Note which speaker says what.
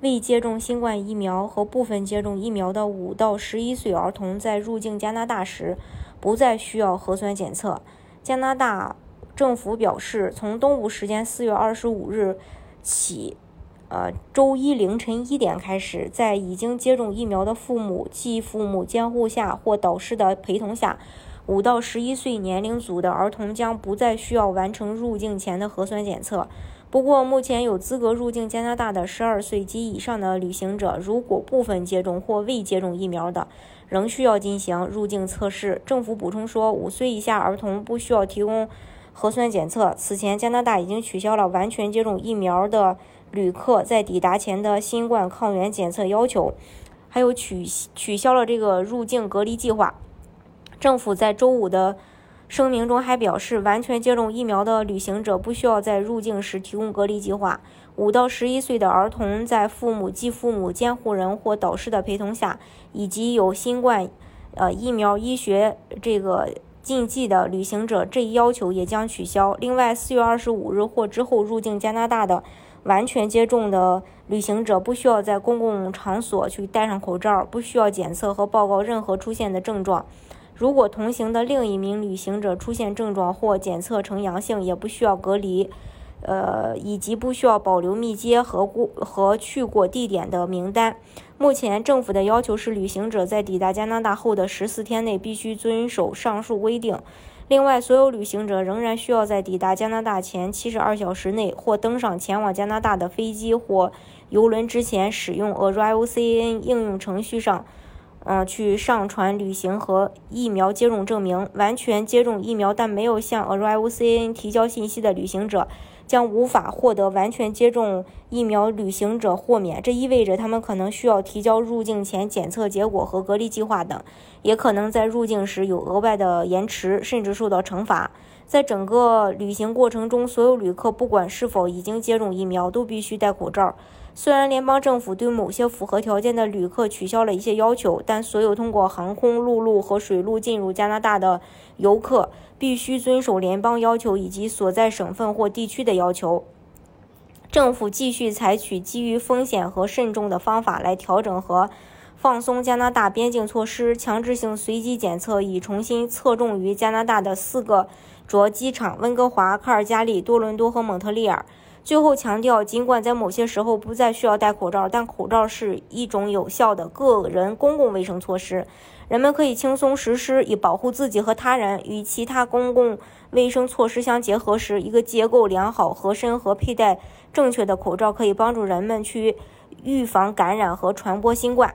Speaker 1: 未接种新冠疫苗和部分接种疫苗的五到十一岁儿童在入境加拿大时，不再需要核酸检测。加拿大政府表示，从东部时间四月二十五日起，呃，周一凌晨一点开始，在已经接种疫苗的父母、继父母监护下或导师的陪同下，五到十一岁年龄组的儿童将不再需要完成入境前的核酸检测。不过，目前有资格入境加拿大的十二岁及以上的旅行者，如果部分接种或未接种疫苗的，仍需要进行入境测试。政府补充说，五岁以下儿童不需要提供核酸检测。此前，加拿大已经取消了完全接种疫苗的旅客在抵达前的新冠抗原检测要求，还有取取消了这个入境隔离计划。政府在周五的。声明中还表示，完全接种疫苗的旅行者不需要在入境时提供隔离计划。五到十一岁的儿童在父母、继父母、监护人或导师的陪同下，以及有新冠呃疫苗医学这个禁忌的旅行者，这一要求也将取消。另外，四月二十五日或之后入境加拿大的完全接种的旅行者，不需要在公共场所去戴上口罩，不需要检测和报告任何出现的症状。如果同行的另一名旅行者出现症状或检测呈阳性，也不需要隔离，呃，以及不需要保留密接和过和去过地点的名单。目前政府的要求是，旅行者在抵达加拿大后的十四天内必须遵守上述规定。另外，所有旅行者仍然需要在抵达加拿大前七十二小时内，或登上前往加拿大的飞机或游轮之前，使用 ArrivalCAN 应用程序上。嗯，去上传旅行和疫苗接种证明。完全接种疫苗但没有向 ArrivalCAN 提交信息的旅行者，将无法获得完全接种疫苗旅行者豁免。这意味着他们可能需要提交入境前检测结果和隔离计划等，也可能在入境时有额外的延迟，甚至受到惩罚。在整个旅行过程中，所有旅客不管是否已经接种疫苗，都必须戴口罩。虽然联邦政府对某些符合条件的旅客取消了一些要求，但所有通过航空、陆路和水路进入加拿大的游客必须遵守联邦要求以及所在省份或地区的要求。政府继续采取基于风险和慎重的方法来调整和放松加拿大边境措施。强制性随机检测已重新侧重于加拿大的四个主要机场：温哥华、卡尔加里、多伦多和蒙特利尔。最后强调，尽管在某些时候不再需要戴口罩，但口罩是一种有效的个人公共卫生措施，人们可以轻松实施以保护自己和他人。与其他公共卫生措施相结合时，一个结构良好、合身和佩戴正确的口罩可以帮助人们去预防感染和传播新冠。